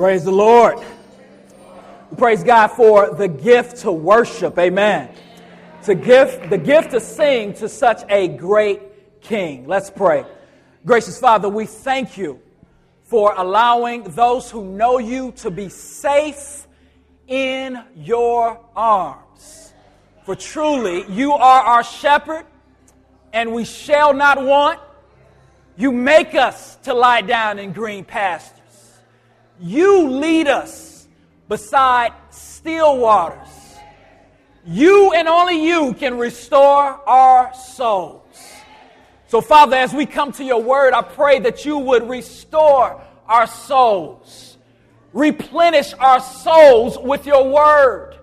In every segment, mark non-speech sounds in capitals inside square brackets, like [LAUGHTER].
Praise the Lord. Praise God for the gift to worship. Amen. To give the gift to sing to such a great king. Let's pray. Gracious Father, we thank you for allowing those who know you to be safe in your arms. For truly, you are our shepherd, and we shall not want. You make us to lie down in green pastures. You lead us beside still waters. You and only you can restore our souls. So, Father, as we come to your word, I pray that you would restore our souls, replenish our souls with your word,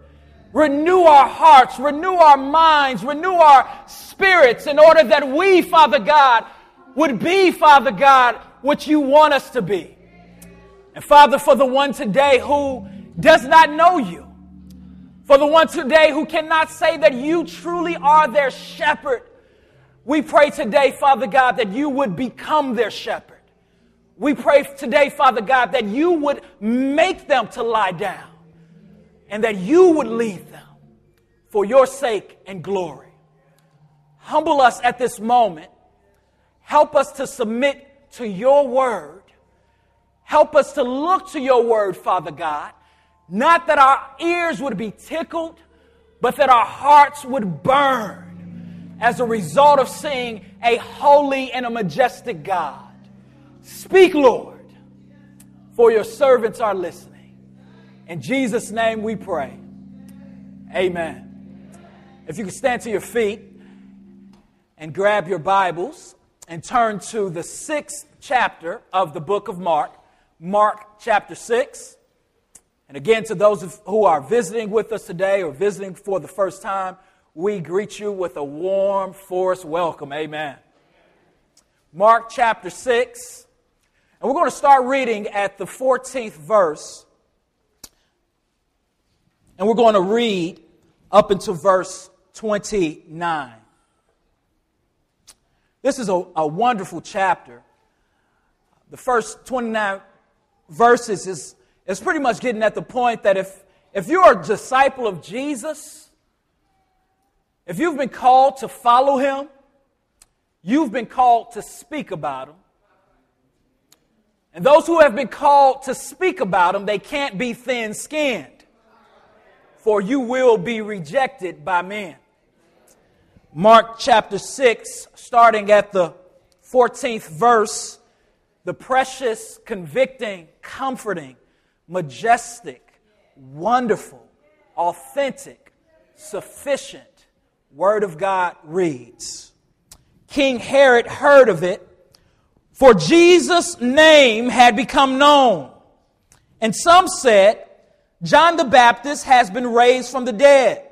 renew our hearts, renew our minds, renew our spirits in order that we, Father God, would be, Father God, what you want us to be. And Father, for the one today who does not know you, for the one today who cannot say that you truly are their shepherd, we pray today, Father God, that you would become their shepherd. We pray today, Father God, that you would make them to lie down and that you would lead them for your sake and glory. Humble us at this moment. Help us to submit to your word Help us to look to your word, Father God. Not that our ears would be tickled, but that our hearts would burn as a result of seeing a holy and a majestic God. Speak, Lord, for your servants are listening. In Jesus' name we pray. Amen. If you could stand to your feet and grab your Bibles and turn to the sixth chapter of the book of Mark. Mark chapter 6. And again, to those who are visiting with us today or visiting for the first time, we greet you with a warm, forced welcome. Amen. Mark chapter 6. And we're going to start reading at the 14th verse. And we're going to read up into verse 29. This is a, a wonderful chapter. The first 29 verses is, is pretty much getting at the point that if, if you're a disciple of Jesus, if you've been called to follow him, you've been called to speak about him. And those who have been called to speak about him, they can't be thin skinned, for you will be rejected by men. Mark chapter 6, starting at the 14th verse, the precious, convicting, comforting, majestic, wonderful, authentic, sufficient Word of God reads King Herod heard of it, for Jesus' name had become known. And some said, John the Baptist has been raised from the dead.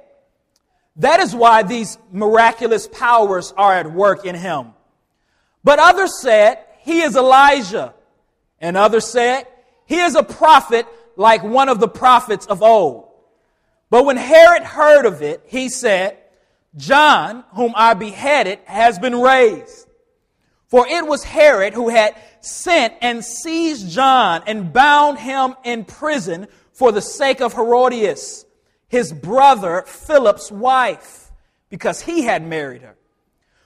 That is why these miraculous powers are at work in him. But others said, he is Elijah. And others said, He is a prophet like one of the prophets of old. But when Herod heard of it, he said, John, whom I beheaded, has been raised. For it was Herod who had sent and seized John and bound him in prison for the sake of Herodias, his brother Philip's wife, because he had married her.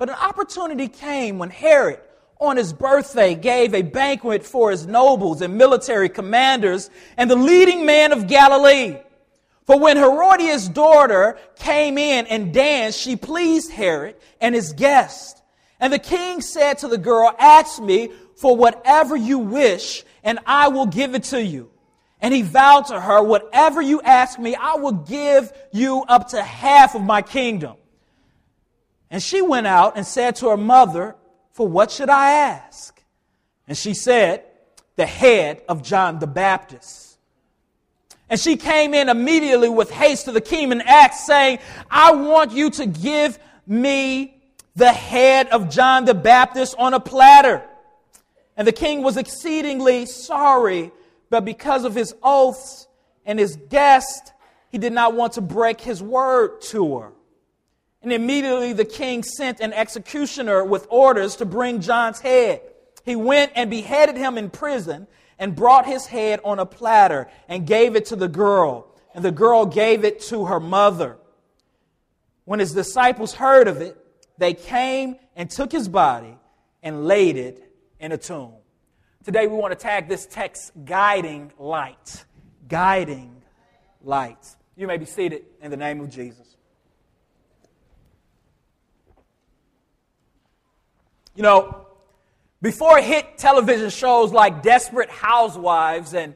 But an opportunity came when Herod, on his birthday, gave a banquet for his nobles and military commanders and the leading men of Galilee. For when Herodias' daughter came in and danced, she pleased Herod and his guests. And the king said to the girl, Ask me for whatever you wish, and I will give it to you. And he vowed to her, Whatever you ask me, I will give you up to half of my kingdom. And she went out and said to her mother, For what should I ask? And she said, The head of John the Baptist. And she came in immediately with haste to the king and asked, saying, I want you to give me the head of John the Baptist on a platter. And the king was exceedingly sorry, but because of his oaths and his guest, he did not want to break his word to her. And immediately the king sent an executioner with orders to bring John's head. He went and beheaded him in prison and brought his head on a platter and gave it to the girl. And the girl gave it to her mother. When his disciples heard of it, they came and took his body and laid it in a tomb. Today we want to tag this text guiding light. Guiding light. You may be seated in the name of Jesus. You know, before hit television shows like Desperate Housewives and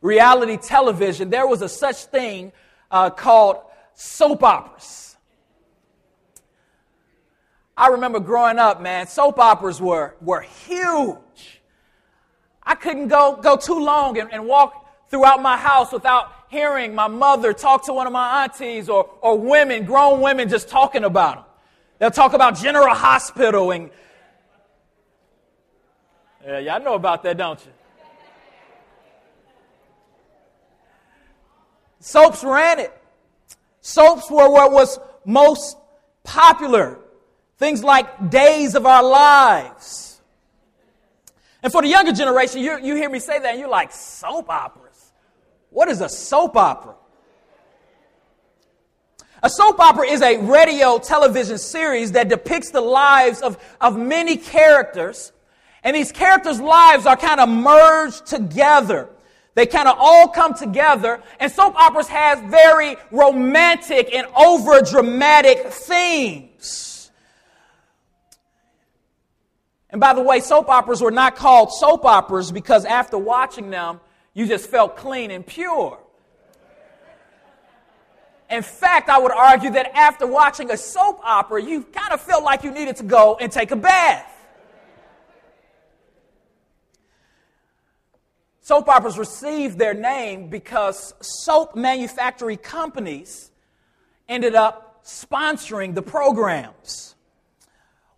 reality television, there was a such thing uh, called soap operas. I remember growing up, man, soap operas were, were huge. I couldn't go, go too long and, and walk throughout my house without hearing my mother talk to one of my aunties or, or women, grown women, just talking about them. They'll talk about General Hospital and. Yeah, y'all know about that, don't you? Soaps ran it. Soaps were what was most popular. Things like Days of Our Lives. And for the younger generation, you, you hear me say that and you're like, soap operas? What is a soap opera? A soap opera is a radio television series that depicts the lives of, of many characters. And these characters' lives are kind of merged together. They kind of all come together. And soap operas has very romantic and over dramatic themes. And by the way, soap operas were not called soap operas because after watching them, you just felt clean and pure. In fact, I would argue that after watching a soap opera, you kind of felt like you needed to go and take a bath. Soap operas received their name because soap manufacturing companies ended up sponsoring the programs.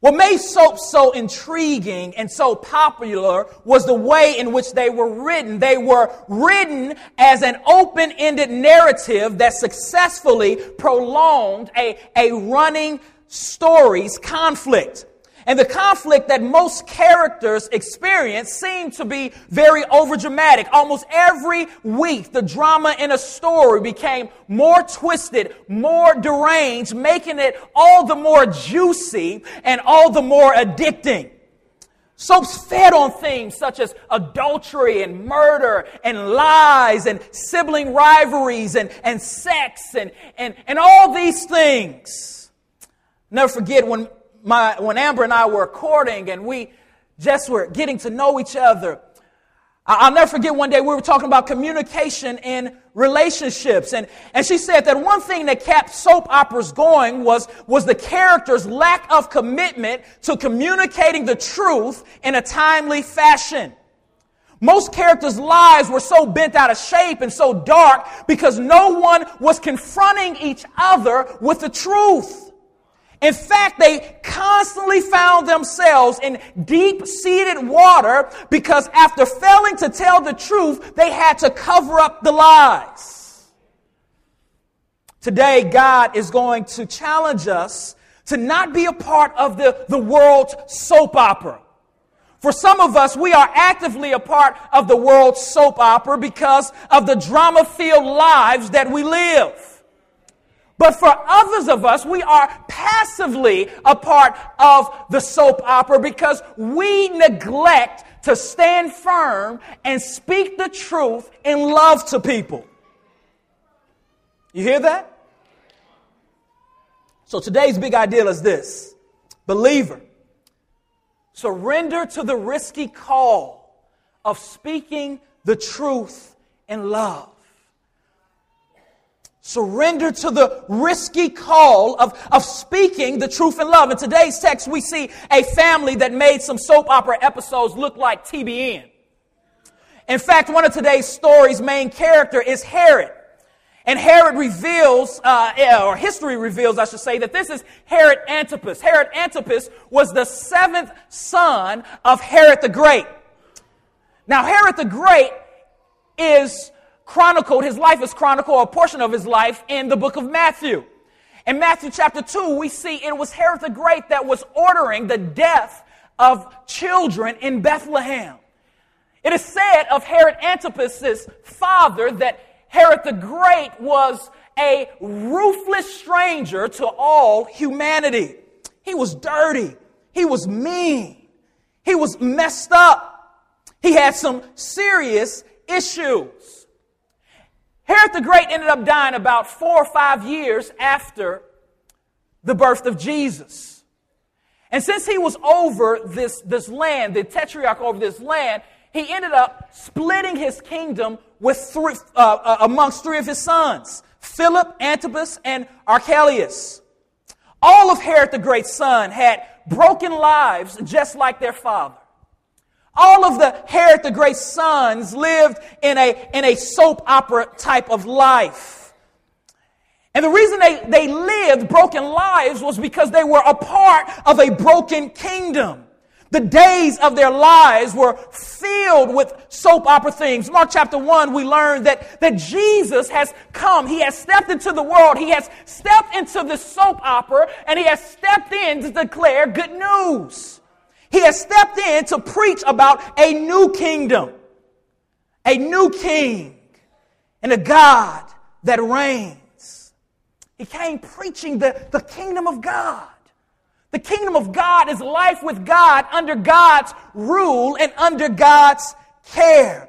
What made soap so intriguing and so popular was the way in which they were written. They were written as an open-ended narrative that successfully prolonged a, a running story's conflict. And the conflict that most characters experience seemed to be very overdramatic. Almost every week, the drama in a story became more twisted, more deranged, making it all the more juicy and all the more addicting. Soaps fed on themes such as adultery and murder and lies and sibling rivalries and, and sex and, and, and all these things. Never forget when my, when Amber and I were courting and we just were getting to know each other, I'll never forget one day we were talking about communication in relationships. And, and she said that one thing that kept soap operas going was, was the character's lack of commitment to communicating the truth in a timely fashion. Most characters' lives were so bent out of shape and so dark because no one was confronting each other with the truth. In fact, they constantly found themselves in deep seated water because after failing to tell the truth, they had to cover up the lies. Today, God is going to challenge us to not be a part of the, the world's soap opera. For some of us, we are actively a part of the world's soap opera because of the drama filled lives that we live. But for others of us, we are passively a part of the soap opera because we neglect to stand firm and speak the truth in love to people. You hear that? So today's big idea is this believer, surrender to the risky call of speaking the truth in love. Surrender to the risky call of, of speaking the truth in love. In today's text, we see a family that made some soap opera episodes look like TBN. In fact, one of today's stories' main character is Herod. And Herod reveals, uh, or history reveals, I should say, that this is Herod Antipas. Herod Antipas was the seventh son of Herod the Great. Now, Herod the Great is chronicled, his life is chronicled, a portion of his life, in the book of Matthew. In Matthew chapter 2, we see it was Herod the Great that was ordering the death of children in Bethlehem. It is said of Herod Antipas' father that Herod the Great was a ruthless stranger to all humanity. He was dirty. He was mean. He was messed up. He had some serious issues. Herod the Great ended up dying about four or five years after the birth of Jesus. And since he was over this, this land, the tetrarch over this land, he ended up splitting his kingdom with three, uh, uh, amongst three of his sons Philip, Antipas, and Archelaus. All of Herod the Great's son had broken lives just like their father. All of the Herod the Great's sons lived in a, in a soap opera type of life. And the reason they, they lived broken lives was because they were a part of a broken kingdom. The days of their lives were filled with soap opera things. Mark chapter 1, we learn that, that Jesus has come. He has stepped into the world. He has stepped into the soap opera and he has stepped in to declare good news. He has stepped in to preach about a new kingdom, a new king, and a God that reigns. He came preaching the, the kingdom of God. The kingdom of God is life with God under God's rule and under God's care.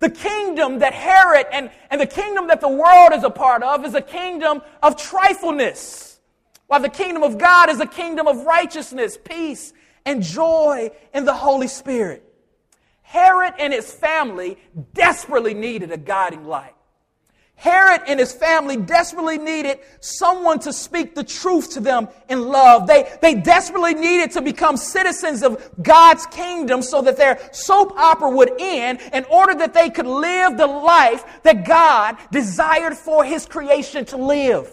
The kingdom that Herod and, and the kingdom that the world is a part of is a kingdom of trifleness, while the kingdom of God is a kingdom of righteousness, peace, and joy in the Holy Spirit. Herod and his family desperately needed a guiding light. Herod and his family desperately needed someone to speak the truth to them in love. They, they desperately needed to become citizens of God's kingdom so that their soap opera would end in order that they could live the life that God desired for his creation to live.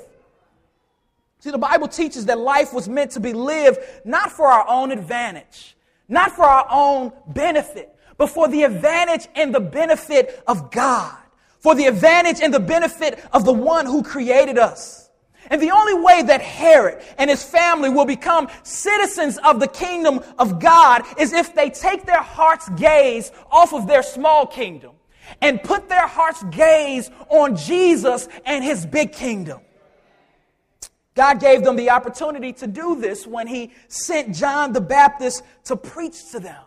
See, the Bible teaches that life was meant to be lived not for our own advantage, not for our own benefit, but for the advantage and the benefit of God, for the advantage and the benefit of the one who created us. And the only way that Herod and his family will become citizens of the kingdom of God is if they take their heart's gaze off of their small kingdom and put their heart's gaze on Jesus and his big kingdom. God gave them the opportunity to do this when He sent John the Baptist to preach to them.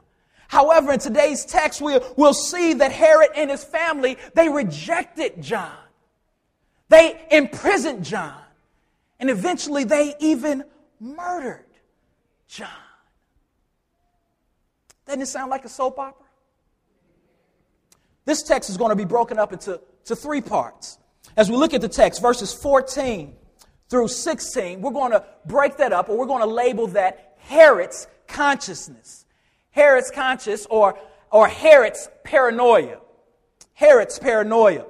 However, in today's text, we'll, we'll see that Herod and his family, they rejected John. They imprisoned John. And eventually they even murdered John. Doesn't it sound like a soap opera? This text is going to be broken up into to three parts. As we look at the text, verses 14 through 16, we're going to break that up or we're going to label that Herod's consciousness. Herod's conscious or, or Herod's paranoia. Herod's paranoia.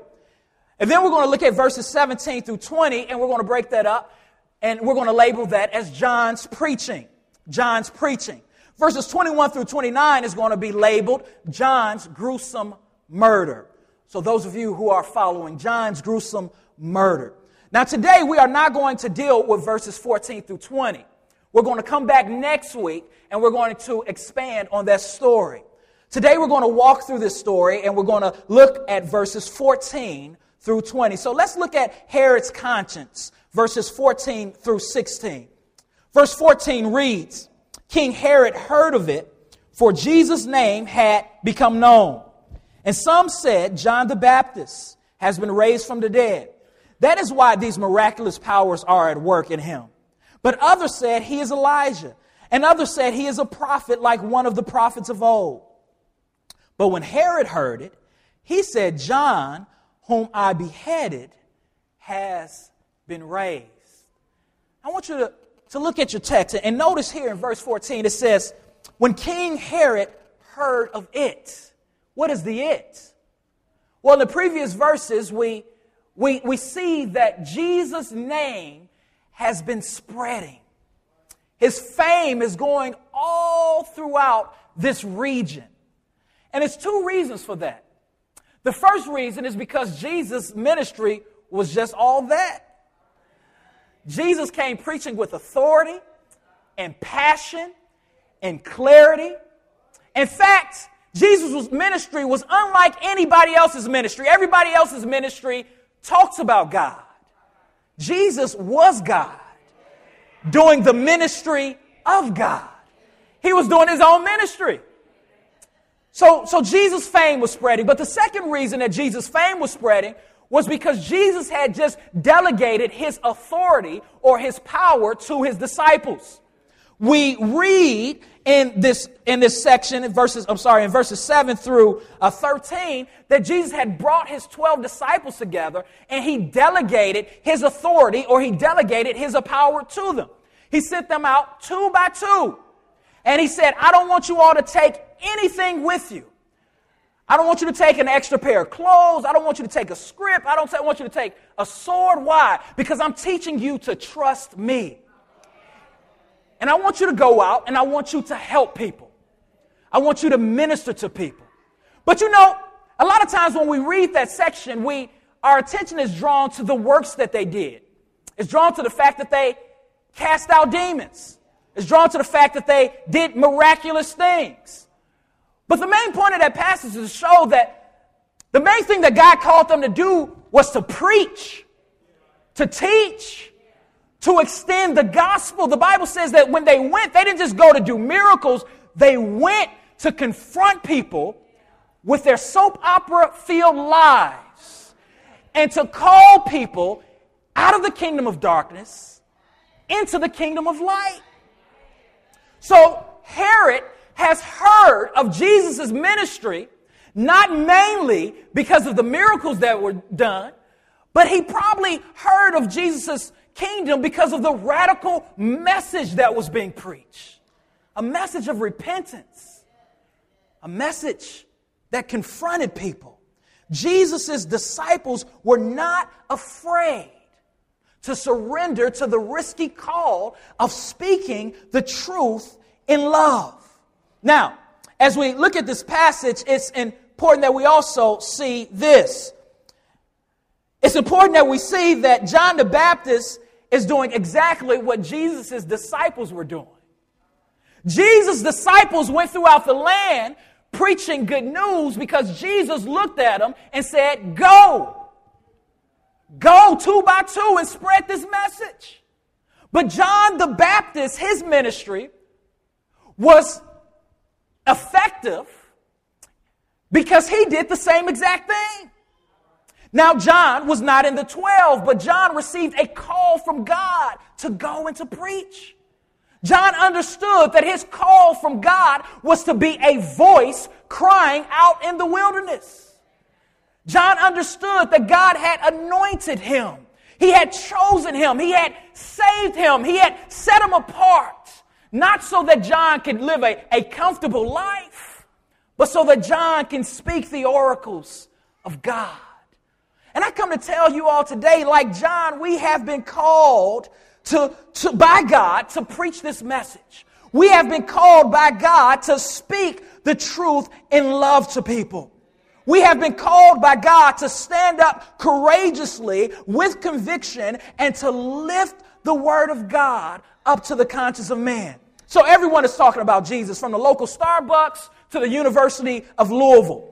And then we're going to look at verses 17 through 20 and we're going to break that up and we're going to label that as John's preaching. John's preaching. Verses 21 through 29 is going to be labeled John's gruesome murder. So those of you who are following John's gruesome murder. Now, today we are not going to deal with verses 14 through 20. We're going to come back next week and we're going to expand on that story. Today we're going to walk through this story and we're going to look at verses 14 through 20. So let's look at Herod's conscience, verses 14 through 16. Verse 14 reads King Herod heard of it, for Jesus' name had become known. And some said, John the Baptist has been raised from the dead. That is why these miraculous powers are at work in him. But others said he is Elijah, and others said he is a prophet like one of the prophets of old. But when Herod heard it, he said, John, whom I beheaded, has been raised. I want you to, to look at your text and notice here in verse 14 it says, When King Herod heard of it. What is the it? Well, in the previous verses, we, we, we see that Jesus' name has been spreading. His fame is going all throughout this region. And it's two reasons for that. The first reason is because Jesus' ministry was just all that. Jesus came preaching with authority and passion and clarity. In fact, Jesus' ministry was unlike anybody else's ministry. Everybody else's ministry talks about God. Jesus was God doing the ministry of God. He was doing his own ministry. So, so Jesus' fame was spreading. But the second reason that Jesus' fame was spreading was because Jesus had just delegated his authority or his power to his disciples. We read in this, in this section, in verses, I'm sorry, in verses 7 through uh, 13, that Jesus had brought his 12 disciples together and he delegated his authority or he delegated his power to them. He sent them out two by two. And he said, I don't want you all to take anything with you. I don't want you to take an extra pair of clothes. I don't want you to take a script. I don't want you to take a sword. Why? Because I'm teaching you to trust me. And I want you to go out and I want you to help people. I want you to minister to people. But you know, a lot of times when we read that section, we, our attention is drawn to the works that they did. It's drawn to the fact that they cast out demons. It's drawn to the fact that they did miraculous things. But the main point of that passage is to show that the main thing that God called them to do was to preach, to teach, to extend the gospel. The Bible says that when they went, they didn't just go to do miracles, they went to confront people with their soap opera filled lives and to call people out of the kingdom of darkness into the kingdom of light. So Herod has heard of Jesus' ministry, not mainly because of the miracles that were done, but he probably heard of Jesus' kingdom because of the radical message that was being preached. A message of repentance, a message that confronted people. Jesus' disciples were not afraid to surrender to the risky call of speaking the truth in love. Now, as we look at this passage, it's important that we also see this. It's important that we see that John the Baptist is doing exactly what Jesus' disciples were doing. Jesus' disciples went throughout the land preaching good news because Jesus looked at them and said, Go. Go two by two and spread this message. But John the Baptist, his ministry was effective because he did the same exact thing. Now, John was not in the 12, but John received a call from God to go and to preach. John understood that his call from God was to be a voice crying out in the wilderness. John understood that God had anointed him. He had chosen him. He had saved him. He had set him apart. Not so that John could live a, a comfortable life, but so that John can speak the oracles of God. And I come to tell you all today, like John, we have been called to, to, by God to preach this message. We have been called by God to speak the truth in love to people. We have been called by God to stand up courageously with conviction and to lift the word of God up to the conscience of man. So everyone is talking about Jesus from the local Starbucks to the University of Louisville.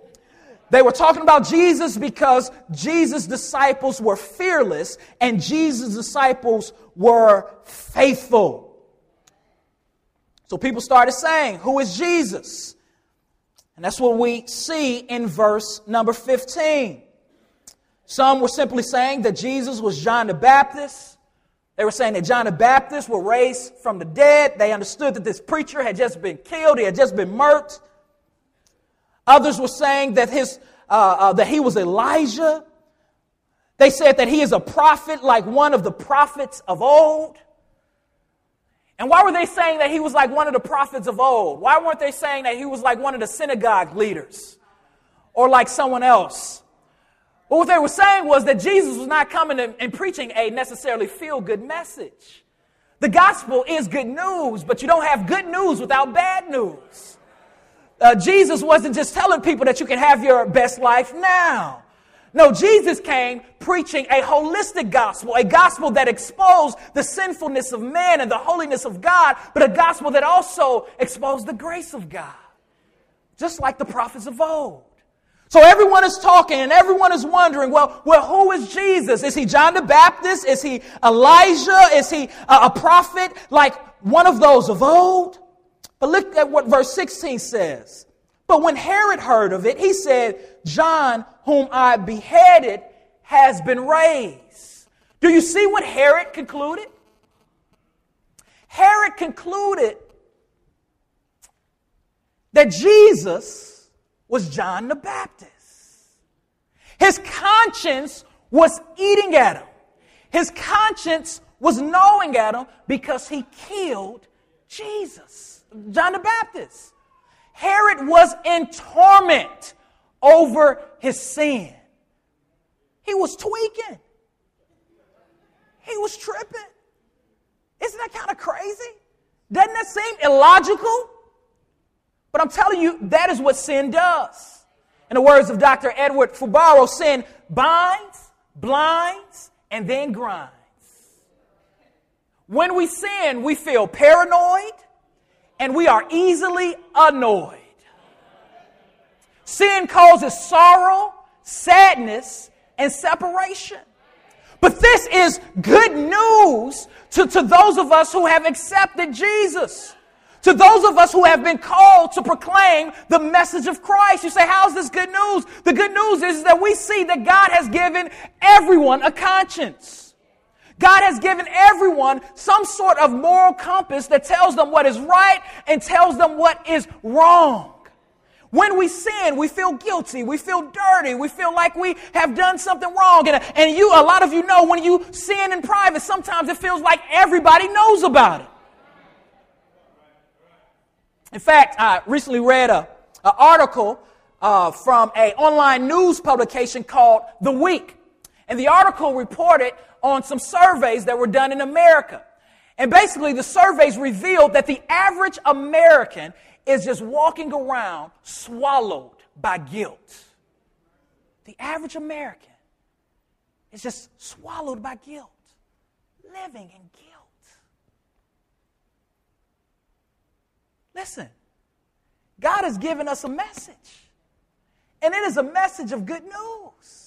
They were talking about Jesus because Jesus' disciples were fearless and Jesus' disciples were faithful. So people started saying, Who is Jesus? And that's what we see in verse number 15. Some were simply saying that Jesus was John the Baptist. They were saying that John the Baptist was raised from the dead. They understood that this preacher had just been killed, he had just been murdered. Others were saying that, his, uh, uh, that he was Elijah. They said that he is a prophet like one of the prophets of old. And why were they saying that he was like one of the prophets of old? Why weren't they saying that he was like one of the synagogue leaders or like someone else? Well, what they were saying was that Jesus was not coming and preaching a necessarily feel good message. The gospel is good news, but you don't have good news without bad news. Uh, Jesus wasn't just telling people that you can have your best life now. No, Jesus came preaching a holistic gospel, a gospel that exposed the sinfulness of man and the holiness of God, but a gospel that also exposed the grace of God, just like the prophets of old. So everyone is talking and everyone is wondering, well, well, who is Jesus? Is he John the Baptist? Is he Elijah? Is he a, a prophet like one of those of old? But look at what verse 16 says. But when Herod heard of it, he said, John, whom I beheaded, has been raised. Do you see what Herod concluded? Herod concluded that Jesus was John the Baptist. His conscience was eating at him. His conscience was gnawing at him because he killed Jesus, John the Baptist. Herod was in torment over his sin. He was tweaking. He was tripping. Isn't that kind of crazy? Doesn't that seem illogical? But I'm telling you, that is what sin does. In the words of Dr. Edward Fubaro, sin binds, blinds, and then grinds. When we sin, we feel paranoid and we are easily annoyed. Sin causes sorrow, sadness, and separation. But this is good news to, to those of us who have accepted Jesus. To those of us who have been called to proclaim the message of Christ. You say, how's this good news? The good news is that we see that God has given everyone a conscience. God has given everyone some sort of moral compass that tells them what is right and tells them what is wrong. When we sin, we feel guilty, we feel dirty, we feel like we have done something wrong. And, and you, a lot of you know, when you sin in private, sometimes it feels like everybody knows about it. In fact, I recently read a, article uh, from an online news publication called The Week. And the article reported on some surveys that were done in America. And basically, the surveys revealed that the average American is just walking around swallowed by guilt. The average American is just swallowed by guilt, living in guilt. Listen, God has given us a message, and it is a message of good news.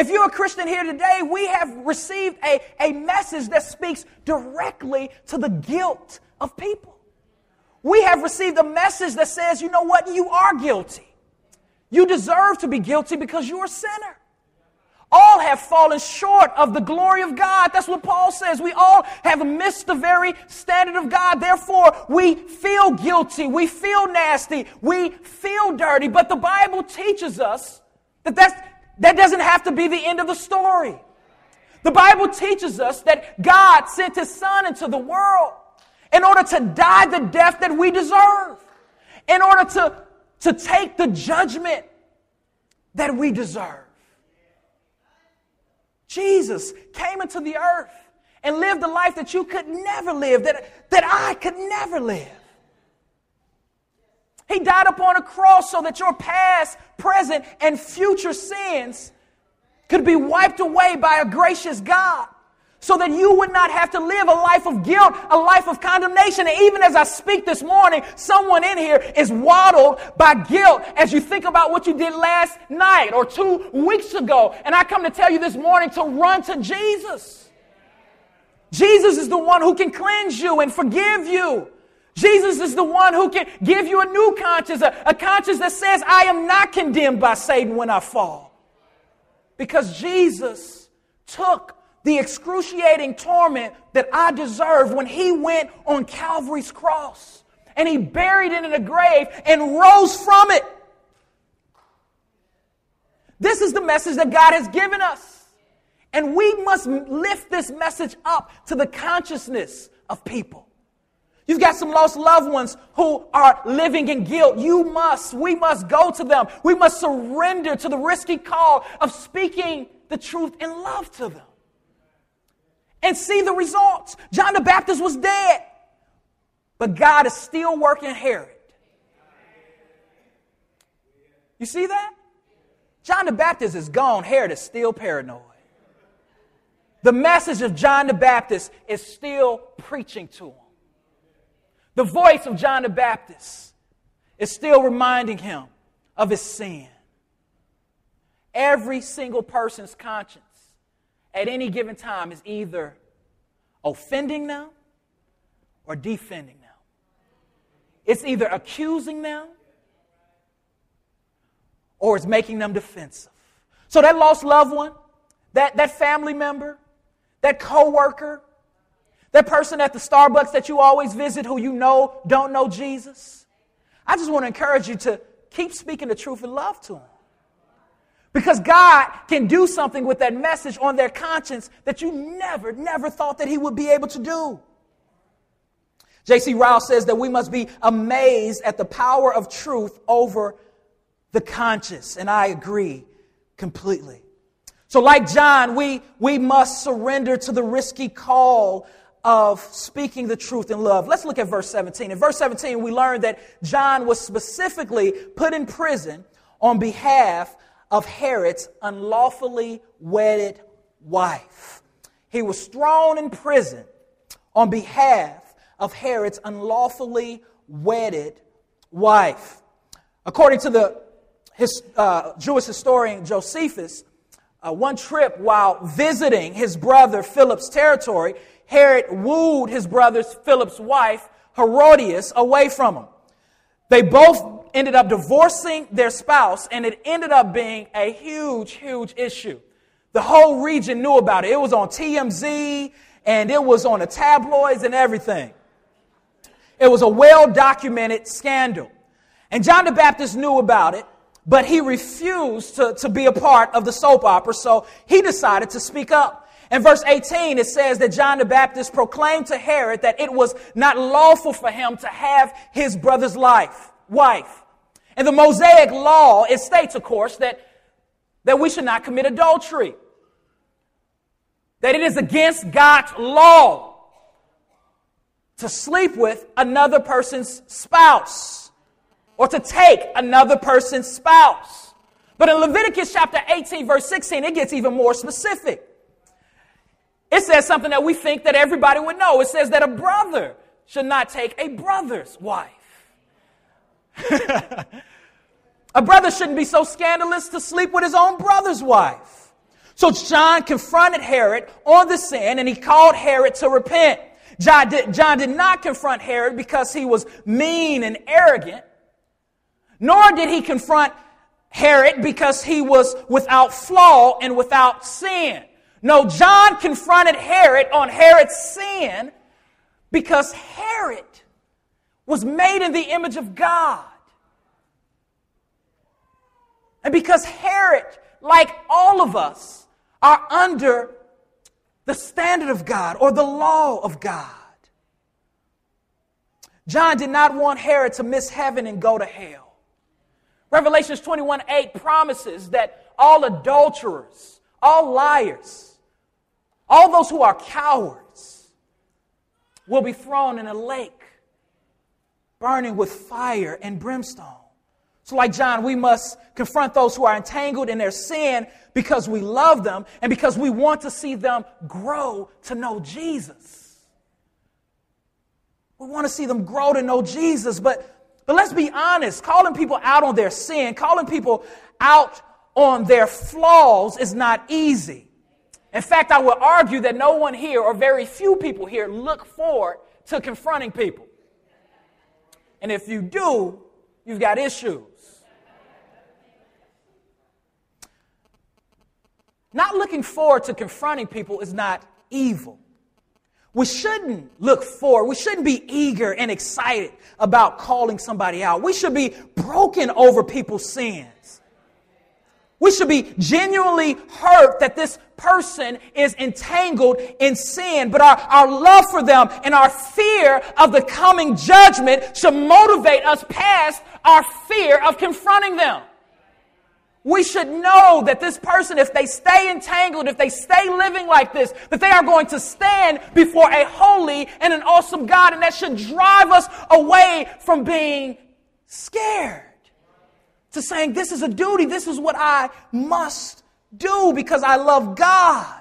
If you're a Christian here today, we have received a, a message that speaks directly to the guilt of people. We have received a message that says, you know what? You are guilty. You deserve to be guilty because you're a sinner. All have fallen short of the glory of God. That's what Paul says. We all have missed the very standard of God. Therefore, we feel guilty. We feel nasty. We feel dirty. But the Bible teaches us that that's, that doesn't have to be the end of the story. The Bible teaches us that God sent His Son into the world in order to die the death that we deserve, in order to, to take the judgment that we deserve. Jesus came into the earth and lived a life that you could never live, that, that I could never live. He died upon a cross so that your past, present, and future sins could be wiped away by a gracious God so that you would not have to live a life of guilt, a life of condemnation. And even as I speak this morning, someone in here is waddled by guilt as you think about what you did last night or two weeks ago. And I come to tell you this morning to run to Jesus. Jesus is the one who can cleanse you and forgive you. Jesus is the one who can give you a new conscience, a, a conscience that says, I am not condemned by Satan when I fall. Because Jesus took the excruciating torment that I deserved when he went on Calvary's cross. And he buried it in a grave and rose from it. This is the message that God has given us. And we must lift this message up to the consciousness of people. You've got some lost loved ones who are living in guilt. You must, we must go to them. We must surrender to the risky call of speaking the truth in love to them and see the results. John the Baptist was dead, but God is still working Herod. You see that? John the Baptist is gone, Herod is still paranoid. The message of John the Baptist is still preaching to him. The voice of John the Baptist is still reminding him of his sin. Every single person's conscience at any given time is either offending them or defending them. It's either accusing them or it's making them defensive. So that lost loved one, that, that family member, that coworker, that person at the Starbucks that you always visit who you know don't know Jesus. I just want to encourage you to keep speaking the truth in love to them. Because God can do something with that message on their conscience that you never, never thought that He would be able to do. J.C. Ryle says that we must be amazed at the power of truth over the conscience, and I agree completely. So, like John, we, we must surrender to the risky call of speaking the truth in love. Let's look at verse 17. In verse 17, we learn that John was specifically put in prison on behalf of Herod's unlawfully wedded wife. He was thrown in prison on behalf of Herod's unlawfully wedded wife. According to the his, uh, Jewish historian Josephus, uh, one trip while visiting his brother Philip's territory, Herod wooed his brother Philip's wife, Herodias, away from him. They both ended up divorcing their spouse, and it ended up being a huge, huge issue. The whole region knew about it. It was on TMZ, and it was on the tabloids and everything. It was a well documented scandal. And John the Baptist knew about it, but he refused to, to be a part of the soap opera, so he decided to speak up. In verse 18, it says that John the Baptist proclaimed to Herod that it was not lawful for him to have his brother's life, wife. In the Mosaic law, it states, of course, that, that we should not commit adultery. That it is against God's law to sleep with another person's spouse or to take another person's spouse. But in Leviticus chapter 18, verse 16, it gets even more specific. It says something that we think that everybody would know. It says that a brother should not take a brother's wife. [LAUGHS] a brother shouldn't be so scandalous to sleep with his own brother's wife. So John confronted Herod on the sin and he called Herod to repent. John did, John did not confront Herod because he was mean and arrogant, nor did he confront Herod because he was without flaw and without sin. No, John confronted Herod on Herod's sin because Herod was made in the image of God. And because Herod, like all of us, are under the standard of God or the law of God. John did not want Herod to miss heaven and go to hell. Revelations 21 8 promises that all adulterers, all liars, all those who are cowards will be thrown in a lake burning with fire and brimstone. So, like John, we must confront those who are entangled in their sin because we love them and because we want to see them grow to know Jesus. We want to see them grow to know Jesus, but, but let's be honest calling people out on their sin, calling people out on their flaws is not easy. In fact, I would argue that no one here, or very few people here, look forward to confronting people. And if you do, you've got issues. Not looking forward to confronting people is not evil. We shouldn't look forward. We shouldn't be eager and excited about calling somebody out. We should be broken over people's sins. We should be genuinely hurt that this person is entangled in sin, but our, our love for them and our fear of the coming judgment should motivate us past our fear of confronting them. We should know that this person, if they stay entangled, if they stay living like this, that they are going to stand before a holy and an awesome God, and that should drive us away from being scared to saying, This is a duty, this is what I must do because I love God.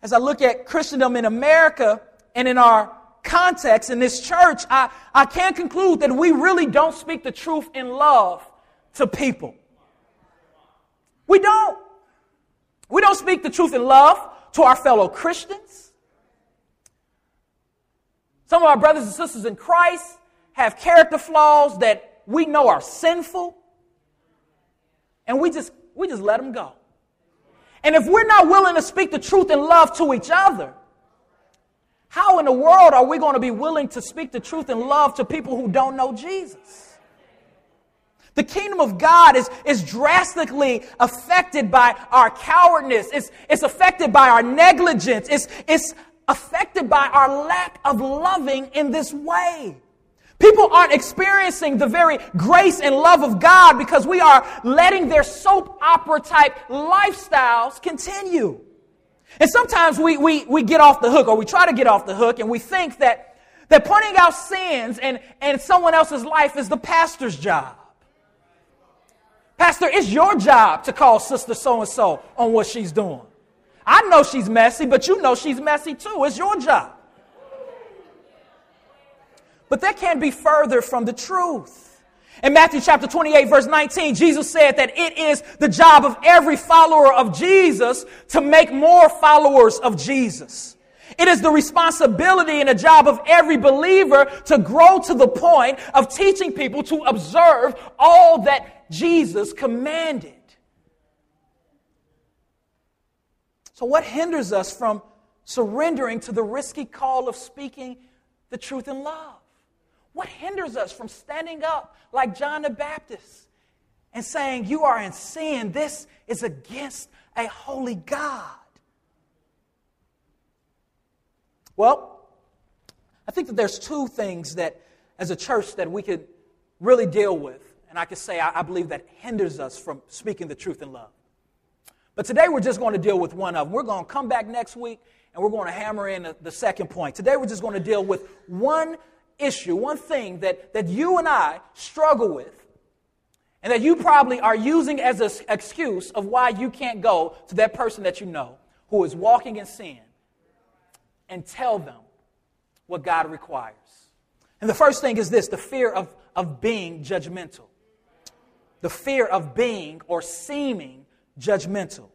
As I look at Christendom in America and in our context in this church, I, I can conclude that we really don't speak the truth in love to people. We don't. We don't speak the truth in love to our fellow Christians. Some of our brothers and sisters in Christ have character flaws that we know are sinful. And we just we just let them go. And if we're not willing to speak the truth in love to each other, how in the world are we going to be willing to speak the truth in love to people who don't know Jesus? The kingdom of God is, is drastically affected by our cowardness. It's, it's affected by our negligence. It's, it's affected by our lack of loving in this way. People aren't experiencing the very grace and love of God because we are letting their soap opera type lifestyles continue. And sometimes we, we, we get off the hook or we try to get off the hook and we think that, that pointing out sins and, and someone else's life is the pastor's job. Pastor, it's your job to call sister so and so on what she's doing. I know she's messy, but you know she's messy too. It's your job. But that can't be further from the truth. In Matthew chapter 28, verse 19, Jesus said that it is the job of every follower of Jesus to make more followers of Jesus. It is the responsibility and the job of every believer to grow to the point of teaching people to observe all that Jesus commanded. So, what hinders us from surrendering to the risky call of speaking the truth in love? What hinders us from standing up like John the Baptist and saying, You are in sin, this is against a holy God? Well, I think that there's two things that, as a church, that we could really deal with and I can say I, I believe that hinders us from speaking the truth in love. But today we're just going to deal with one of them. We're going to come back next week and we're going to hammer in the second point. Today we're just going to deal with one issue, one thing that, that you and I struggle with, and that you probably are using as an excuse of why you can't go to that person that you know who is walking in sin and tell them what God requires. And the first thing is this the fear of, of being judgmental the fear of being or seeming judgmental.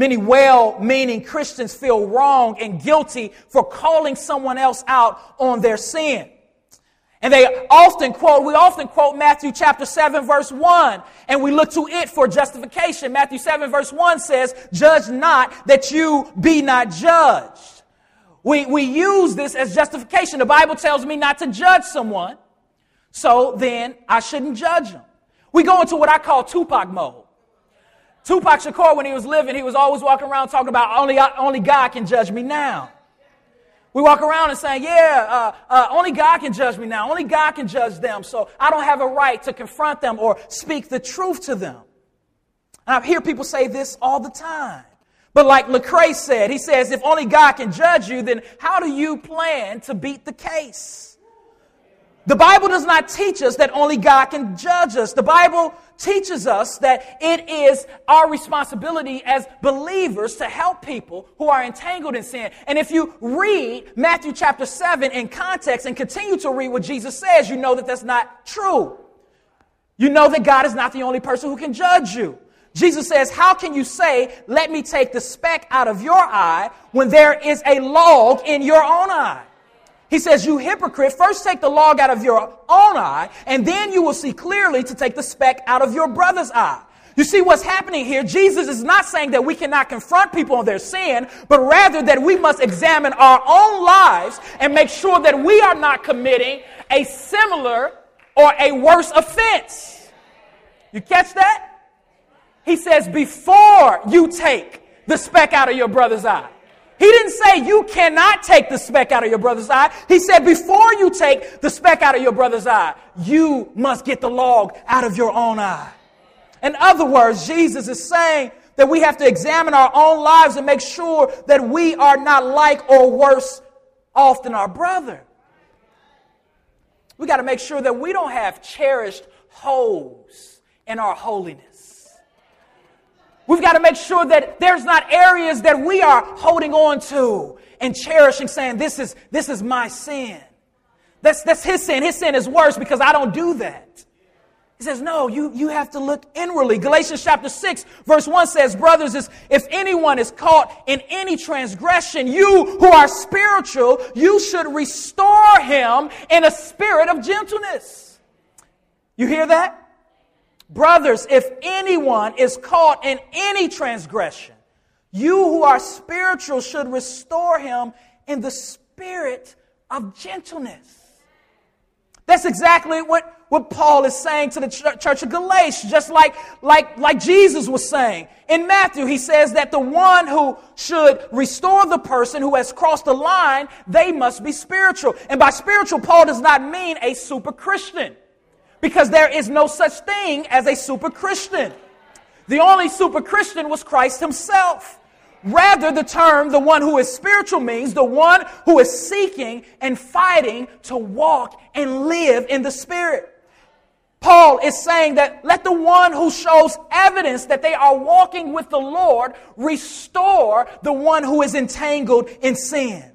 Many well meaning Christians feel wrong and guilty for calling someone else out on their sin. And they often quote, we often quote Matthew chapter 7 verse 1, and we look to it for justification. Matthew 7 verse 1 says, judge not that you be not judged. We, we use this as justification. The Bible tells me not to judge someone. So then I shouldn't judge them. We go into what I call Tupac mode. Tupac Shakur, when he was living, he was always walking around talking about only, only God can judge me now. We walk around and saying, yeah, uh, uh, only God can judge me now. Only God can judge them. So I don't have a right to confront them or speak the truth to them. And I hear people say this all the time. But like Lecrae said, he says, if only God can judge you, then how do you plan to beat the case? The Bible does not teach us that only God can judge us. The Bible teaches us that it is our responsibility as believers to help people who are entangled in sin. And if you read Matthew chapter 7 in context and continue to read what Jesus says, you know that that's not true. You know that God is not the only person who can judge you. Jesus says, How can you say, Let me take the speck out of your eye when there is a log in your own eye? He says, You hypocrite, first take the log out of your own eye, and then you will see clearly to take the speck out of your brother's eye. You see what's happening here? Jesus is not saying that we cannot confront people on their sin, but rather that we must examine our own lives and make sure that we are not committing a similar or a worse offense. You catch that? He says, before you take the speck out of your brother's eye. He didn't say you cannot take the speck out of your brother's eye. He said before you take the speck out of your brother's eye, you must get the log out of your own eye. In other words, Jesus is saying that we have to examine our own lives and make sure that we are not like or worse off than our brother. We got to make sure that we don't have cherished holes in our holiness. We've got to make sure that there's not areas that we are holding on to and cherishing, saying, This is, this is my sin. That's, that's his sin. His sin is worse because I don't do that. He says, No, you, you have to look inwardly. Galatians chapter 6, verse 1 says, Brothers, is, if anyone is caught in any transgression, you who are spiritual, you should restore him in a spirit of gentleness. You hear that? Brothers, if anyone is caught in any transgression, you who are spiritual should restore him in the spirit of gentleness. That's exactly what, what Paul is saying to the church of Galatia, just like, like, like Jesus was saying. In Matthew, he says that the one who should restore the person who has crossed the line, they must be spiritual. And by spiritual, Paul does not mean a super Christian because there is no such thing as a super Christian. The only super Christian was Christ himself. Rather, the term, the one who is spiritual, means the one who is seeking and fighting to walk and live in the Spirit. Paul is saying that let the one who shows evidence that they are walking with the Lord restore the one who is entangled in sin.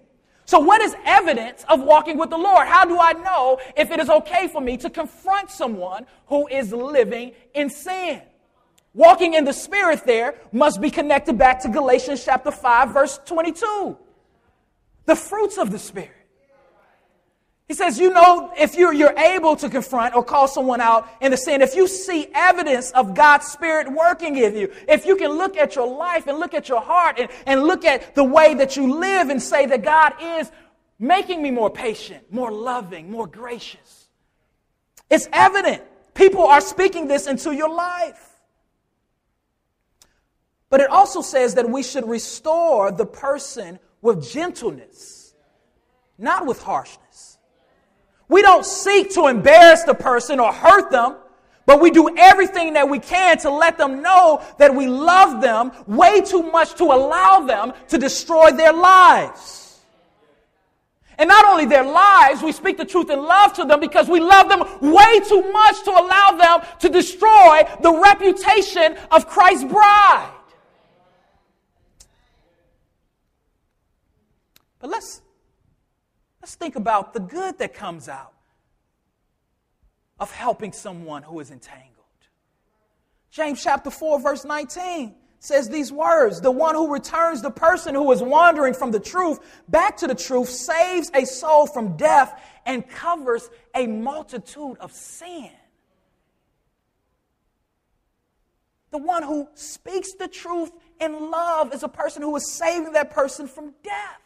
So, what is evidence of walking with the Lord? How do I know if it is okay for me to confront someone who is living in sin? Walking in the Spirit there must be connected back to Galatians chapter 5, verse 22. The fruits of the Spirit. He says, you know, if you're, you're able to confront or call someone out in the sin, if you see evidence of God's Spirit working in you, if you can look at your life and look at your heart and, and look at the way that you live and say that God is making me more patient, more loving, more gracious. It's evident. People are speaking this into your life. But it also says that we should restore the person with gentleness, not with harshness. We don't seek to embarrass the person or hurt them, but we do everything that we can to let them know that we love them way too much to allow them to destroy their lives. And not only their lives, we speak the truth in love to them because we love them way too much to allow them to destroy the reputation of Christ's bride. But let's Let's think about the good that comes out of helping someone who is entangled. James chapter 4, verse 19 says these words The one who returns the person who is wandering from the truth back to the truth saves a soul from death and covers a multitude of sin. The one who speaks the truth in love is a person who is saving that person from death.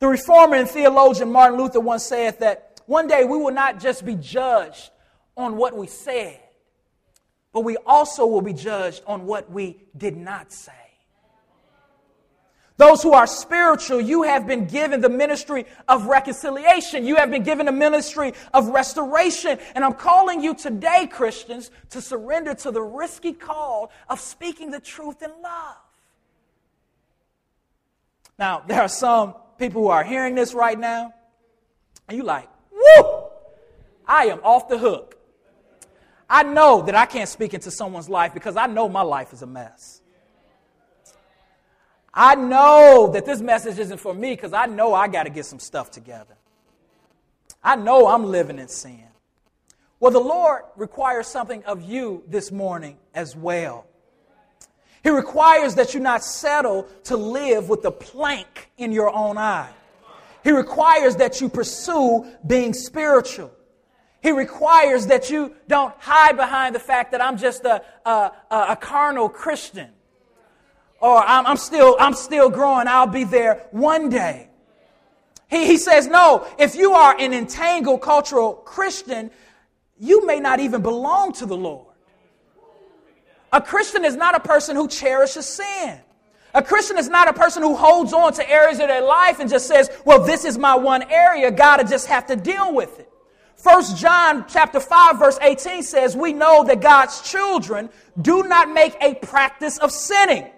The reformer and theologian Martin Luther once said that one day we will not just be judged on what we said, but we also will be judged on what we did not say. Those who are spiritual, you have been given the ministry of reconciliation. You have been given the ministry of restoration. And I'm calling you today, Christians, to surrender to the risky call of speaking the truth in love. Now, there are some people who are hearing this right now, and you like, woo, I am off the hook. I know that I can't speak into someone's life because I know my life is a mess. I know that this message isn't for me because I know I got to get some stuff together. I know I'm living in sin. Well, the Lord requires something of you this morning as well. He requires that you not settle to live with the plank in your own eye. He requires that you pursue being spiritual. He requires that you don't hide behind the fact that I'm just a, a, a carnal Christian. Or I'm, I'm, still, I'm still growing, I'll be there one day. He, he says, no, if you are an entangled cultural Christian, you may not even belong to the Lord. A Christian is not a person who cherishes sin. A Christian is not a person who holds on to areas of their life and just says, well, this is my one area. God, I just have to deal with it. First John chapter 5 verse 18 says, we know that God's children do not make a practice of sinning.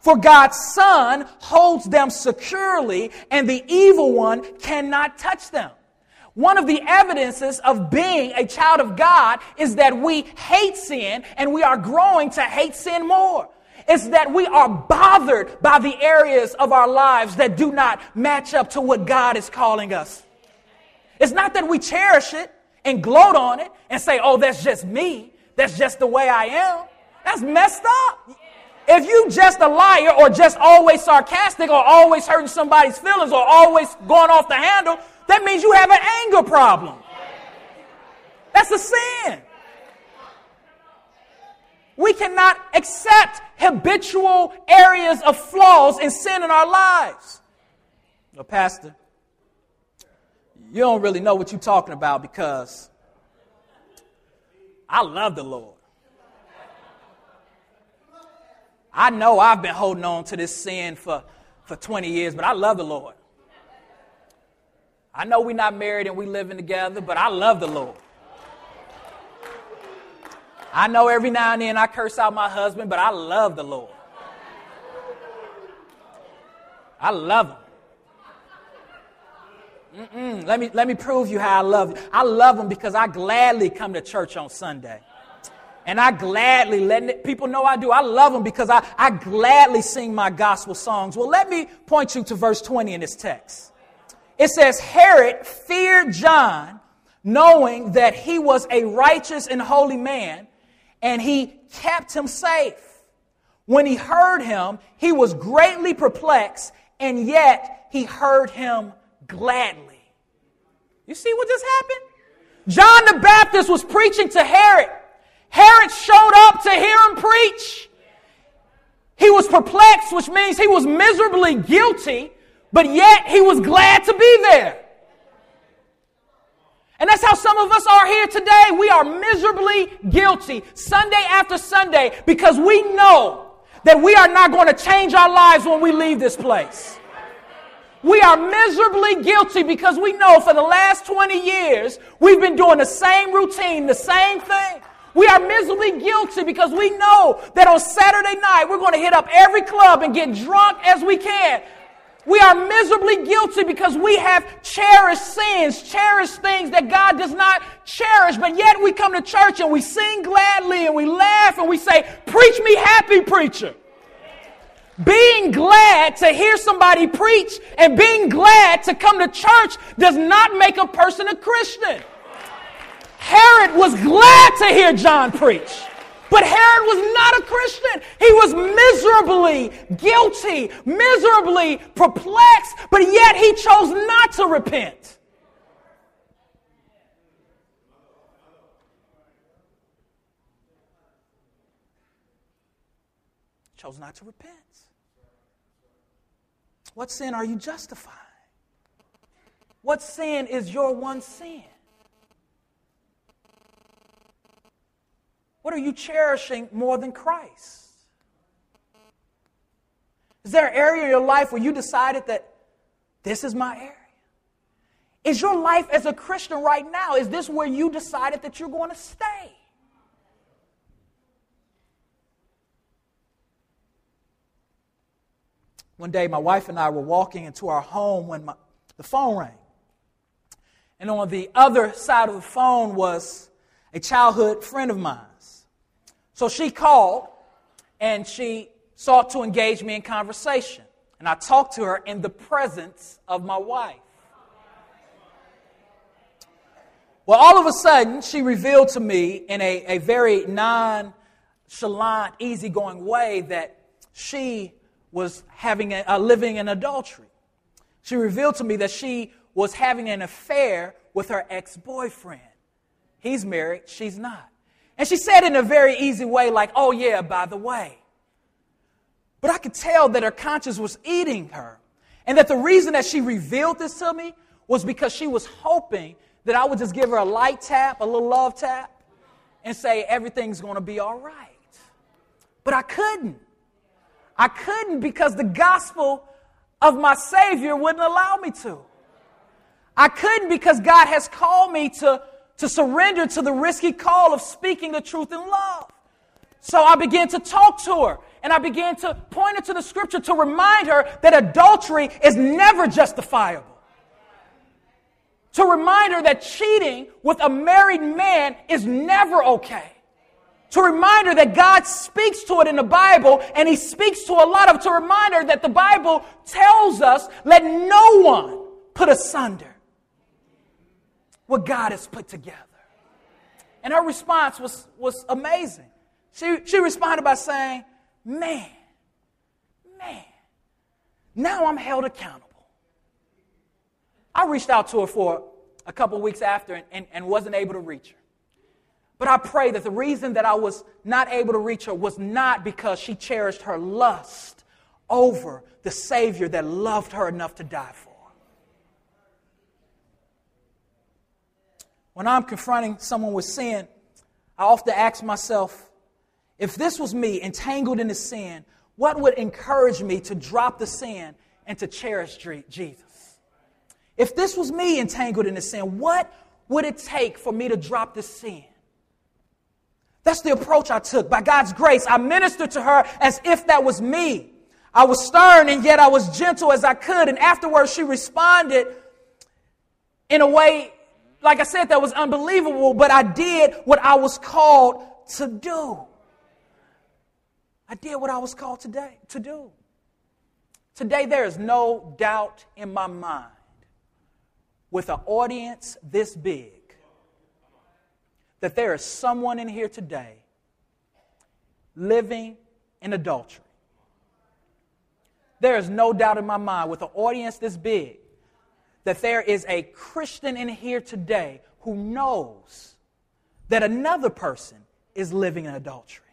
For God's son holds them securely and the evil one cannot touch them. One of the evidences of being a child of God is that we hate sin and we are growing to hate sin more. It's that we are bothered by the areas of our lives that do not match up to what God is calling us. It's not that we cherish it and gloat on it and say, oh, that's just me. That's just the way I am. That's messed up. If you just a liar or just always sarcastic or always hurting somebody's feelings or always going off the handle, that means you have an anger problem. That's a sin. We cannot accept habitual areas of flaws and sin in our lives. No, Pastor, you don't really know what you're talking about because I love the Lord. I know I've been holding on to this sin for, for 20 years, but I love the Lord. I know we're not married and we're living together, but I love the Lord. I know every now and then I curse out my husband, but I love the Lord. I love him. Mm-mm. Let me, let me prove you how I love you. I love him because I gladly come to church on Sunday. And I gladly let people know I do. I love them because I, I gladly sing my gospel songs. Well, let me point you to verse 20 in this text. It says, Herod feared John, knowing that he was a righteous and holy man, and he kept him safe. When he heard him, he was greatly perplexed, and yet he heard him gladly. You see what just happened? John the Baptist was preaching to Herod. Herod showed up to hear him preach. He was perplexed, which means he was miserably guilty, but yet he was glad to be there. And that's how some of us are here today. We are miserably guilty Sunday after Sunday because we know that we are not going to change our lives when we leave this place. We are miserably guilty because we know for the last 20 years we've been doing the same routine, the same thing. We are miserably guilty because we know that on Saturday night we're going to hit up every club and get drunk as we can. We are miserably guilty because we have cherished sins, cherished things that God does not cherish, but yet we come to church and we sing gladly and we laugh and we say, Preach me happy, preacher. Being glad to hear somebody preach and being glad to come to church does not make a person a Christian. Herod was glad to hear John preach. But Herod was not a Christian. He was miserably guilty, miserably perplexed, but yet he chose not to repent. Chose not to repent. What sin are you justifying? What sin is your one sin? What are you cherishing more than Christ? Is there an area in your life where you decided that this is my area? Is your life as a Christian right now, is this where you decided that you're going to stay? One day, my wife and I were walking into our home when my, the phone rang. And on the other side of the phone was a childhood friend of mine. So she called and she sought to engage me in conversation. And I talked to her in the presence of my wife. Well, all of a sudden, she revealed to me in a, a very nonchalant, easygoing way that she was having a, a living in adultery. She revealed to me that she was having an affair with her ex boyfriend. He's married, she's not. And she said in a very easy way, like, oh, yeah, by the way. But I could tell that her conscience was eating her. And that the reason that she revealed this to me was because she was hoping that I would just give her a light tap, a little love tap, and say, everything's going to be all right. But I couldn't. I couldn't because the gospel of my Savior wouldn't allow me to. I couldn't because God has called me to, to surrender to the risky call of speaking the truth in love. So I began to talk to her and I began to point her to the scripture to remind her that adultery is never justifiable to remind her that cheating with a married man is never okay. To remind her that God speaks to it in the Bible and He speaks to a lot of, to remind her that the Bible tells us, let no one put asunder what God has put together. And her response was, was amazing. She, she responded by saying, Man, man, now I'm held accountable. I reached out to her for a couple weeks after and, and, and wasn't able to reach her. But I pray that the reason that I was not able to reach her was not because she cherished her lust over the Savior that loved her enough to die for. When I'm confronting someone with sin, I often ask myself, if this was me entangled in the sin, what would encourage me to drop the sin and to cherish Jesus? If this was me entangled in the sin, what would it take for me to drop the sin? That's the approach I took. By God's grace, I ministered to her as if that was me. I was stern and yet I was gentle as I could. And afterwards, she responded in a way, like I said, that was unbelievable, but I did what I was called to do. I did what I was called today to do. Today, there is no doubt in my mind with an audience this big that there is someone in here today living in adultery. There is no doubt in my mind with an audience this big that there is a Christian in here today who knows that another person is living in adultery.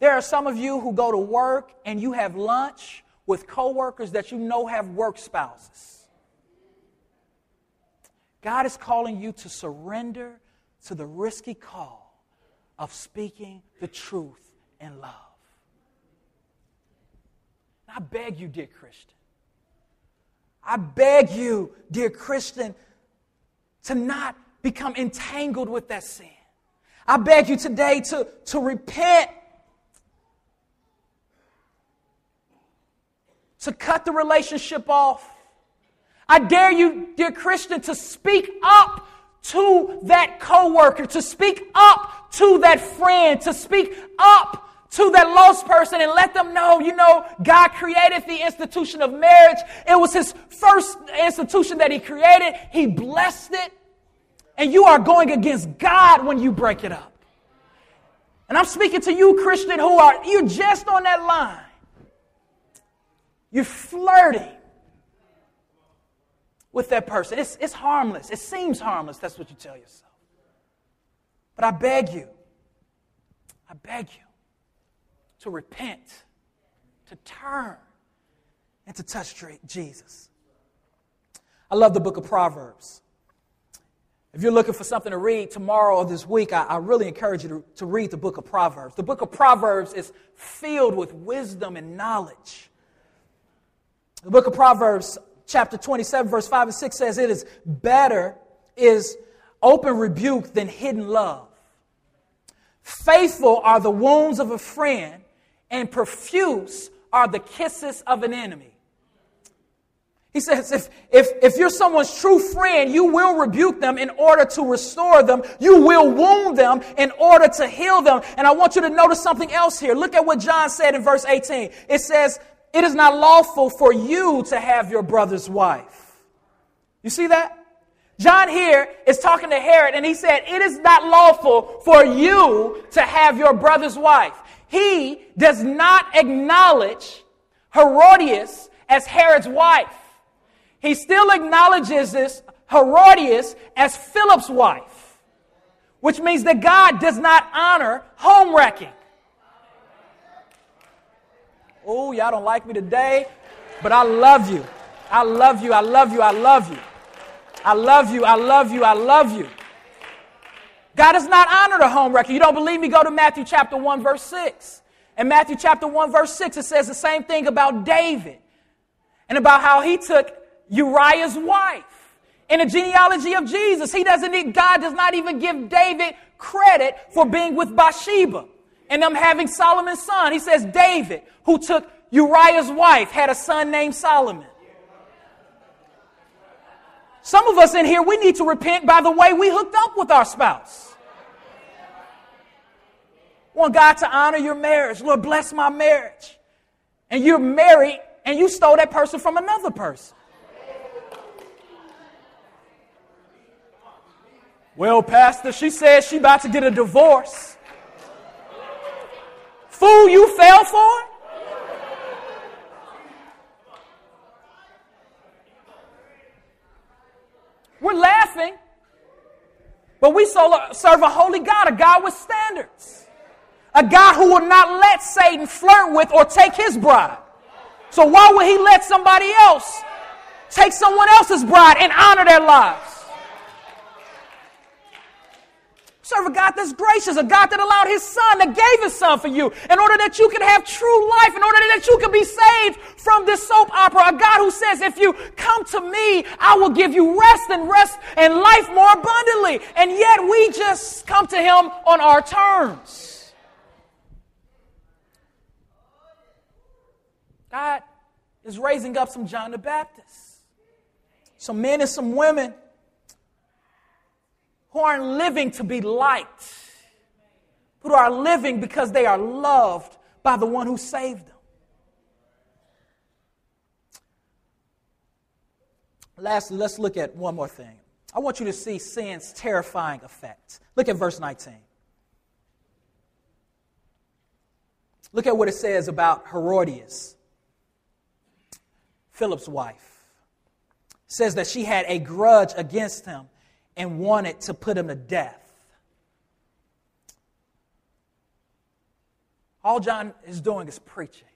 There are some of you who go to work and you have lunch with coworkers that you know have work spouses. God is calling you to surrender to the risky call of speaking the truth in love. I beg you, dear Christian, I beg you, dear Christian, to not become entangled with that sin. I beg you today to, to repent, to cut the relationship off, I dare you, dear Christian, to speak up to that coworker, to speak up to that friend, to speak up to that lost person and let them know, you know, God created the institution of marriage. It was his first institution that he created. He blessed it. And you are going against God when you break it up. And I'm speaking to you, Christian, who are, you're just on that line. You're flirting with that person. It's, it's harmless. It seems harmless. That's what you tell yourself. But I beg you, I beg you to repent, to turn, and to touch Jesus. I love the book of Proverbs. If you're looking for something to read tomorrow or this week, I, I really encourage you to, to read the book of Proverbs. The book of Proverbs is filled with wisdom and knowledge. The book of Proverbs chapter 27, verse 5 and 6 says, It is better is open rebuke than hidden love. Faithful are the wounds of a friend, and profuse are the kisses of an enemy. He says, if, if, if you're someone's true friend, you will rebuke them in order to restore them. You will wound them in order to heal them. And I want you to notice something else here. Look at what John said in verse 18. It says, it is not lawful for you to have your brother's wife. You see that? John here is talking to Herod and he said, It is not lawful for you to have your brother's wife. He does not acknowledge Herodias as Herod's wife. He still acknowledges this Herodias as Philip's wife, which means that God does not honor home wrecking. Oh, y'all don't like me today, but I love you. I love you. I love you. I love you. I love you. I love you. I love you. God does not honor the home record. You don't believe me? Go to Matthew chapter 1, verse 6. In Matthew chapter 1, verse 6, it says the same thing about David and about how he took Uriah's wife. In the genealogy of Jesus, he doesn't need, God does not even give David credit for being with Bathsheba and them having Solomon's son. He says David, who took Uriah's wife, had a son named Solomon. Some of us in here, we need to repent by the way we hooked up with our spouse. Want God to honor your marriage. Lord, bless my marriage. And you're married and you stole that person from another person. Well, Pastor, she said she about to get a divorce. Fool, you fell for it? We're laughing, but we uh, serve a holy God, a God with standards, a God who will not let Satan flirt with or take his bride. So why would he let somebody else take someone else's bride and honor their lives? Serve a God that's gracious, a God that allowed his son, that gave his son for you, in order that you can have true life, in order that you can be saved from this soap opera. A God who says, if you come to me, I will give you rest and rest and life more abundantly. And yet we just come to him on our terms. God is raising up some John the Baptist, some men and some women who aren't living to be liked, who are living because they are loved by the one who saved them. Lastly, let's look at one more thing. I want you to see sin's terrifying effect. Look at verse 19. Look at what it says about Herodias, Philip's wife. It says that she had a grudge against him and wanted to put him to death. All John is doing is preaching.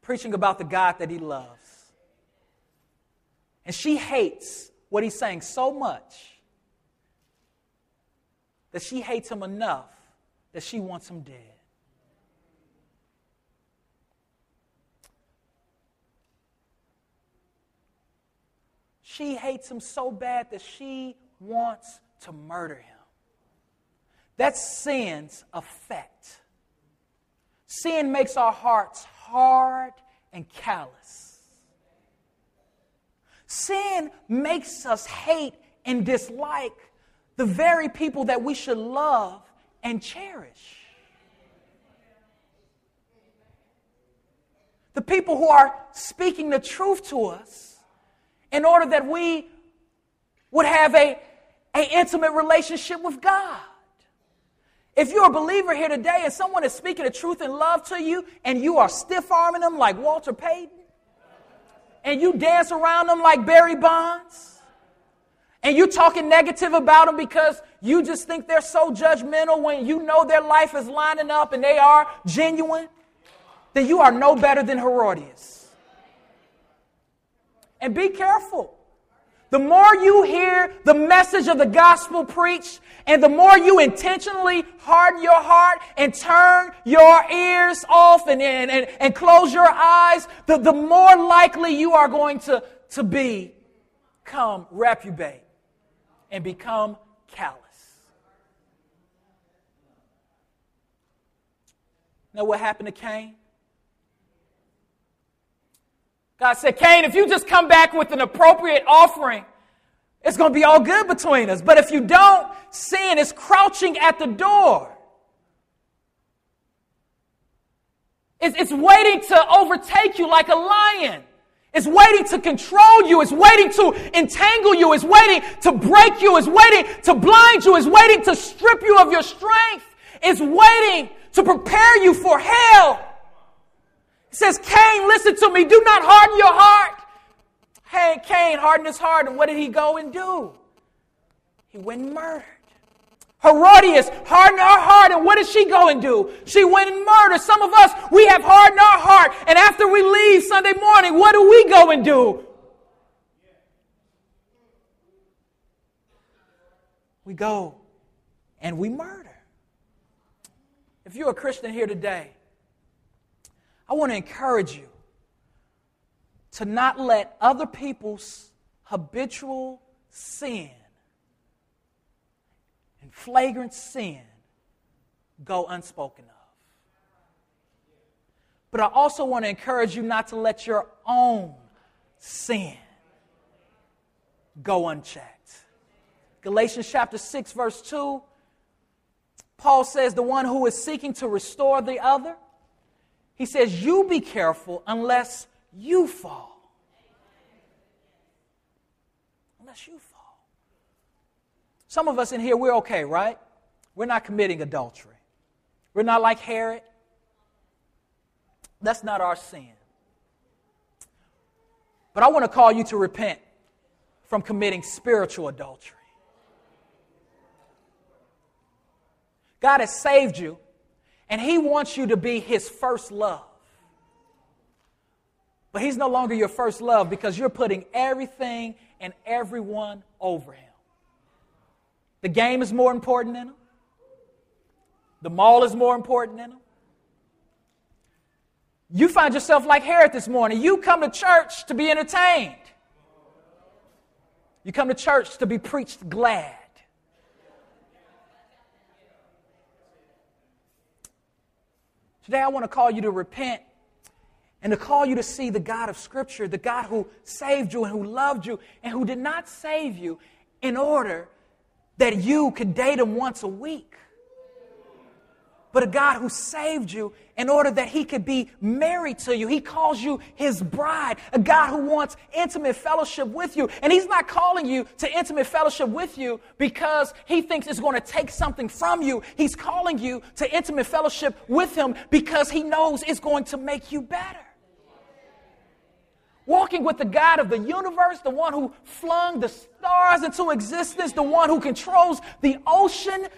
Preaching about the God that he loves. And she hates what he's saying so much that she hates him enough that she wants him dead. She hates him so bad that she wants to murder him. That's sin's effect. Sin makes our hearts hard and callous. Sin makes us hate and dislike the very people that we should love and cherish. The people who are speaking the truth to us in order that we would have a, a intimate relationship with God. If you're a believer here today and someone is speaking the truth in love to you and you are stiff arming them like Walter Payton, and you dance around them like Barry Bonds, and you're talking negative about them because you just think they're so judgmental when you know their life is lining up and they are genuine, then you are no better than Herodias. And be careful. The more you hear the message of the gospel preached, and the more you intentionally harden your heart and turn your ears off and, and, and, and close your eyes, the, the more likely you are going to, to be, come reprobate and become callous. Know what happened to Cain? God said, Cain, if you just come back with an appropriate offering, it's going to be all good between us. But if you don't, sin is crouching at the door. It's, it's waiting to overtake you like a lion. It's waiting to control you. It's waiting to entangle you. It's waiting to break you. It's waiting to blind you. It's waiting to strip you of your strength. It's waiting to prepare you for hell. It says, Cain, listen to me. Do not harden your heart. Hey, Cain hardened his heart, and what did he go and do? He went and murdered. Herodias hardened her heart, and what did she go and do? She went and murdered. Some of us, we have hardened our heart, and after we leave Sunday morning, what do we go and do? We go and we murder. If you're a Christian here today, I want to encourage you to not let other people's habitual sin and flagrant sin go unspoken of. But I also want to encourage you not to let your own sin go unchecked. Galatians chapter 6, verse 2, Paul says, The one who is seeking to restore the other, he says, You be careful unless you fall. Unless you fall. Some of us in here, we're okay, right? We're not committing adultery. We're not like Herod. That's not our sin. But I want to call you to repent from committing spiritual adultery. God has saved you, and He wants you to be His first love. But He's no longer your first love because you're putting everything and everyone over Him. The game is more important than Him, the mall is more important than Him. You find yourself like Herod this morning. You come to church to be entertained. You come to church to be preached glad. Today, I want to call you to repent and to call you to see the God of Scripture, the God who saved you and who loved you and who did not save you in order that you could date him once a week but a God who saved you in order that he could be married to you. He calls you his bride, a God who wants intimate fellowship with you. And he's not calling you to intimate fellowship with you because he thinks it's going to take something from you. He's calling you to intimate fellowship with him because he knows it's going to make you better. Walking with the God of the universe, the one who flung the stars into existence, the one who controls the ocean,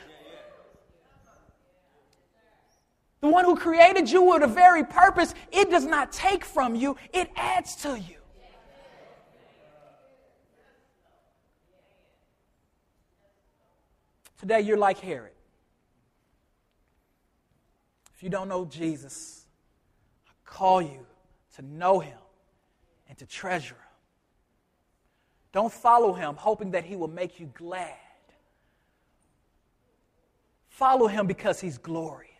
The one who created you with a very purpose, it does not take from you, it adds to you. Today, you're like Herod. If you don't know Jesus, I call you to know him and to treasure him. Don't follow him hoping that he will make you glad. Follow him because he's glorious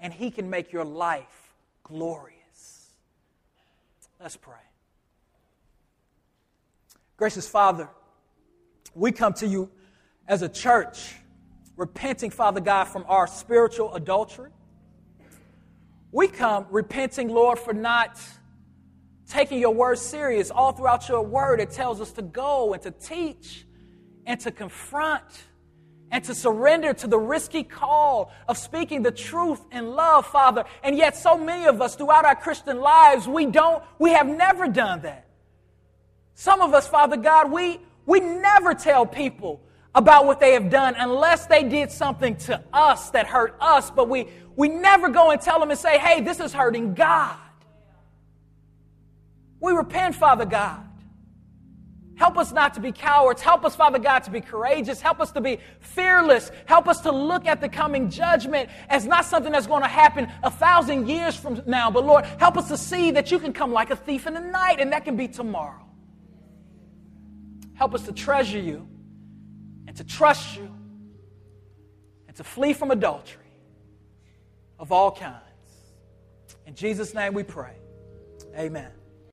and He can make your life glorious. Let's pray. Gracious Father, we come to you as a church, repenting, Father God, from our spiritual adultery. We come repenting, Lord, for not taking your word serious. All throughout your word, it tells us to go and to teach and to confront and to surrender to the risky call of speaking the truth in love, Father. And yet, so many of us throughout our Christian lives, we don't, we have never done that. Some of us, Father God, we, we never tell people about what they have done unless they did something to us that hurt us, but we, we never go and tell them and say, hey, this is hurting God. We repent, Father God. Help us not to be cowards. Help us, Father God, to be courageous. Help us to be fearless. Help us to look at the coming judgment as not something that's going to happen a thousand years from now, but Lord, help us to see that you can come like a thief in the night, and that can be tomorrow. Help us to treasure you and to trust you and to flee from adultery of all kinds. In Jesus' name we pray. Amen.